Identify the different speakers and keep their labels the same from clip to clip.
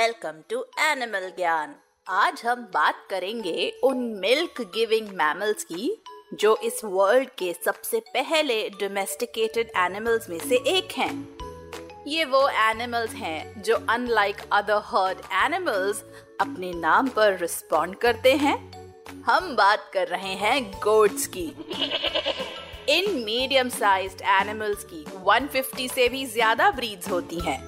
Speaker 1: Welcome to animal ज्ञान। आज हम बात करेंगे उन मिल्क गिविंग मैमल्स की, जो इस वर्ल्ड के सबसे पहले डोमेस्टिकेटेड एनिमल्स में से एक हैं। ये वो एनिमल्स हैं जो अनलाइक अदर हर्ड एनिमल्स अपने नाम पर रिस्पॉन्ड करते हैं। हम बात कर रहे हैं गोड्स की। इन मीडियम साइज्ड एनिमल्स की 150 से भी ज़्यादा ब्रीड्स होती हैं,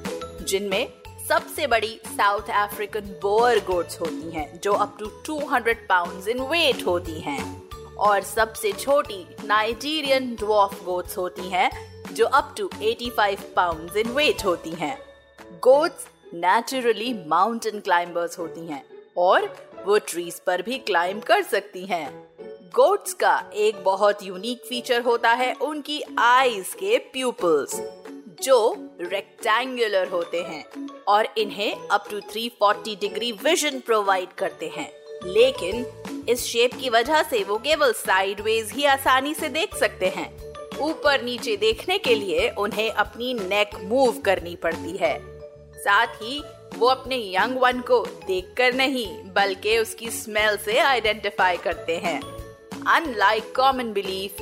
Speaker 1: जिनमें सबसे बड़ी साउथ अफ्रीकन बोअर गोट्स होती हैं, जो up to 200 pounds in weight होती हैं। और सबसे छोटी नाइजीरियन ड्वार्फ गोट्स होती हैं, जो up to 85 pounds in weight होती हैं। गोट्स नेचुरली माउंटेन क्लाइंबर्स होती हैं, और वो ट्रीज पर भी क्लाइंब कर सकती हैं। गोट्स का एक बहुत यूनिक फीचर होता है उनकी आईज के प्यूपल्स जो रेक्टेंगुलर होते हैं और इन्हें up to 340 degree vision provide करते हैं। लेकिन इस शेप की वजह से वो केवल साइडवेज ही आसानी से देख सकते हैं। ऊपर नीचे देखने के लिए उन्हें अपनी नेक मूव करनी पड़ती है। साथ ही वो अपने यंग वन को देखकर नहीं, बल्कि उसकी स्मेल से आइडेंटिफाई करते हैं। अनलाइक कॉमन बिलीफ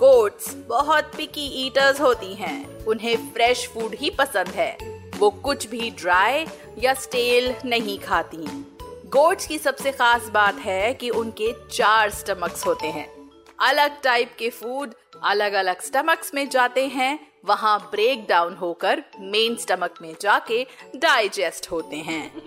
Speaker 1: गोट्स बहुत पिकी ईटर्स होती हैं। उन्हें फ्रेश फ़ूड ही पसंद है। वो कुछ भी ड्राई या स्टेल नहीं खाती। गोट्स की सबसे खास बात है कि उनके चार स्टमक्स होते हैं। अलग टाइप के फ़ूड अलग अलग स्टमक्स में जाते हैं। वहाँ ब्रेक डाउन होकर मेन स्टमक में जाके डाइजेस्ट होते हैं।